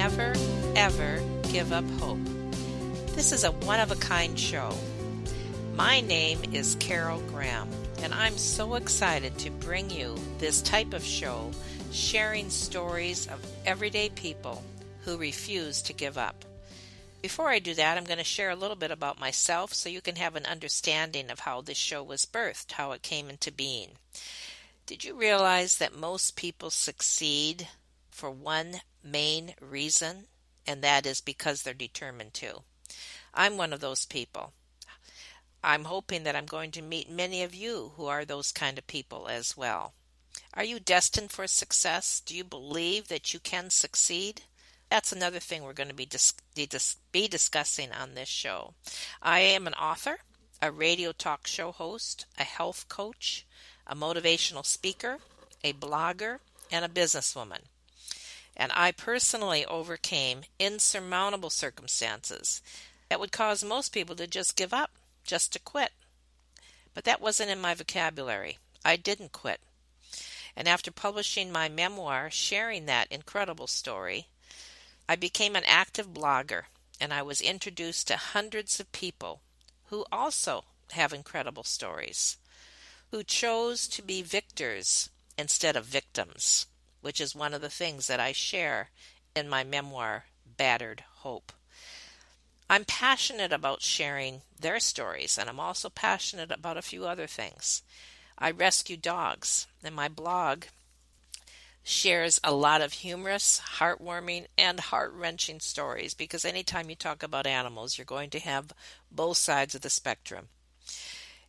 Never Ever Give Up Hope. This is a one of a kind show. My name is Carol Graham, and I'm so excited to bring you this type of show sharing stories of everyday people who refuse to give up. Before I do that, I'm going to share a little bit about myself so you can have an understanding of how this show was birthed, how it came into being. Did you realize that most people succeed for one main reason, and that is because they're determined to. I'm one of those people. I'm hoping that I'm going to meet many of you who are those kind of people as well. Are you destined for success? Do you believe that you can succeed? That's another thing we're going to be, dis- be discussing on this show. I am an author, a radio talk show host, a health coach, a motivational speaker, a blogger, and a businesswoman and I personally overcame insurmountable circumstances that would cause most people to just give up, just to quit. But that wasn't in my vocabulary. I didn't quit. And after publishing my memoir sharing that incredible story, I became an active blogger and I was introduced to hundreds of people who also have incredible stories, who chose to be victors instead of victims which is one of the things that I share in my memoir, Battered Hope. I'm passionate about sharing their stories, and I'm also passionate about a few other things. I rescue dogs, and my blog shares a lot of humorous, heartwarming, and heart wrenching stories because anytime you talk about animals, you're going to have both sides of the spectrum.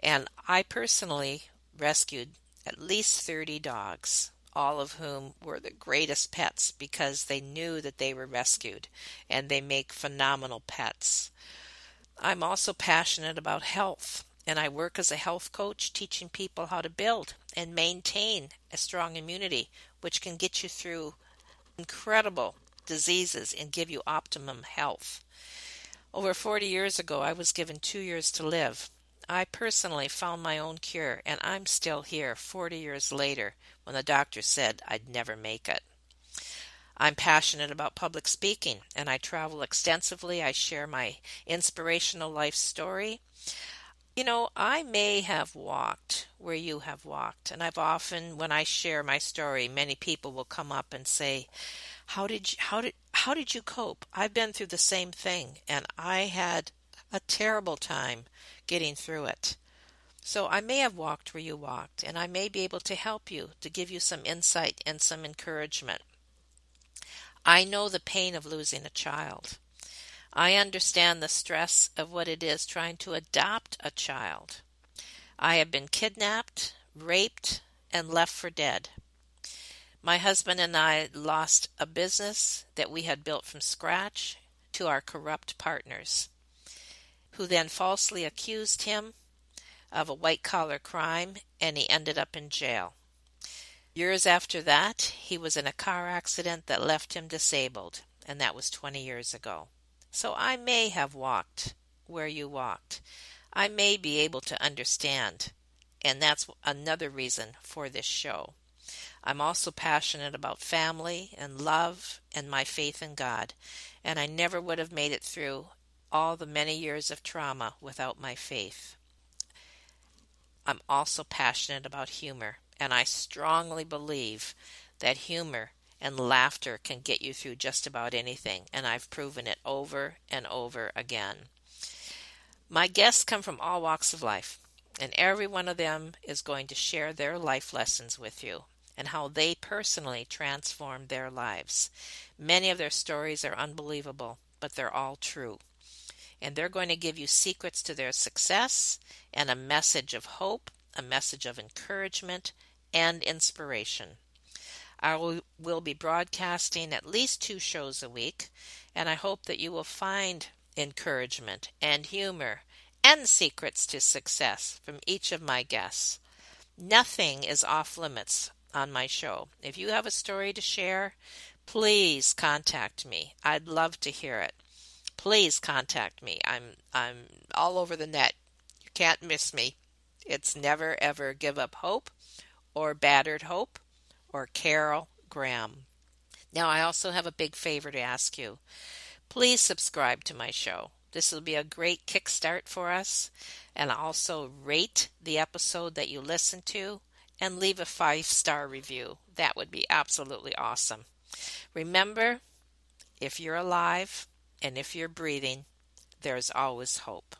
And I personally rescued at least 30 dogs all of whom were the greatest pets because they knew that they were rescued and they make phenomenal pets. I'm also passionate about health and I work as a health coach teaching people how to build and maintain a strong immunity which can get you through incredible diseases and give you optimum health. Over 40 years ago, I was given two years to live. I personally found my own cure, and I'm still here 40 years later when the doctor said I'd never make it. I'm passionate about public speaking, and I travel extensively. I share my inspirational life story. You know, I may have walked where you have walked, and I've often, when I share my story, many people will come up and say, "How did you, how did how did you cope? I've been through the same thing, and I had a terrible time getting through it. So I may have walked where you walked, and I may be able to help you to give you some insight and some encouragement. I know the pain of losing a child. I understand the stress of what it is trying to adopt a child. I have been kidnapped, raped, and left for dead. My husband and I lost a business that we had built from scratch to our corrupt partners who then falsely accused him of a white collar crime and he ended up in jail. Years after that, he was in a car accident that left him disabled, and that was 20 years ago. So I may have walked where you walked. I may be able to understand, and that's another reason for this show. I'm also passionate about family and love and my faith in God, and I never would have made it through all the many years of trauma without my faith. I'm also passionate about humor, and I strongly believe that humor and laughter can get you through just about anything, and I've proven it over and over again. My guests come from all walks of life, and every one of them is going to share their life lessons with you and how they personally transformed their lives. Many of their stories are unbelievable, but they're all true. And they're going to give you secrets to their success and a message of hope, a message of encouragement and inspiration. I will be broadcasting at least two shows a week, and I hope that you will find encouragement and humor and secrets to success from each of my guests. Nothing is off limits on my show. If you have a story to share, please contact me. I'd love to hear it. Please contact me. I'm I'm all over the net. You can't miss me. It's never ever give up hope or battered hope or Carol Graham. Now I also have a big favor to ask you. Please subscribe to my show. This will be a great kickstart for us. And also rate the episode that you listen to and leave a five star review. That would be absolutely awesome. Remember, if you're alive and if you're breathing, there's always hope.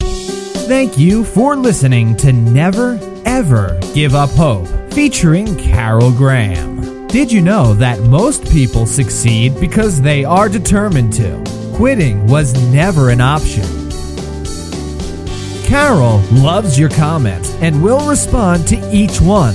Thank you for listening to Never Ever Give Up Hope, featuring Carol Graham. Did you know that most people succeed because they are determined to? Quitting was never an option. Carol loves your comments and will respond to each one.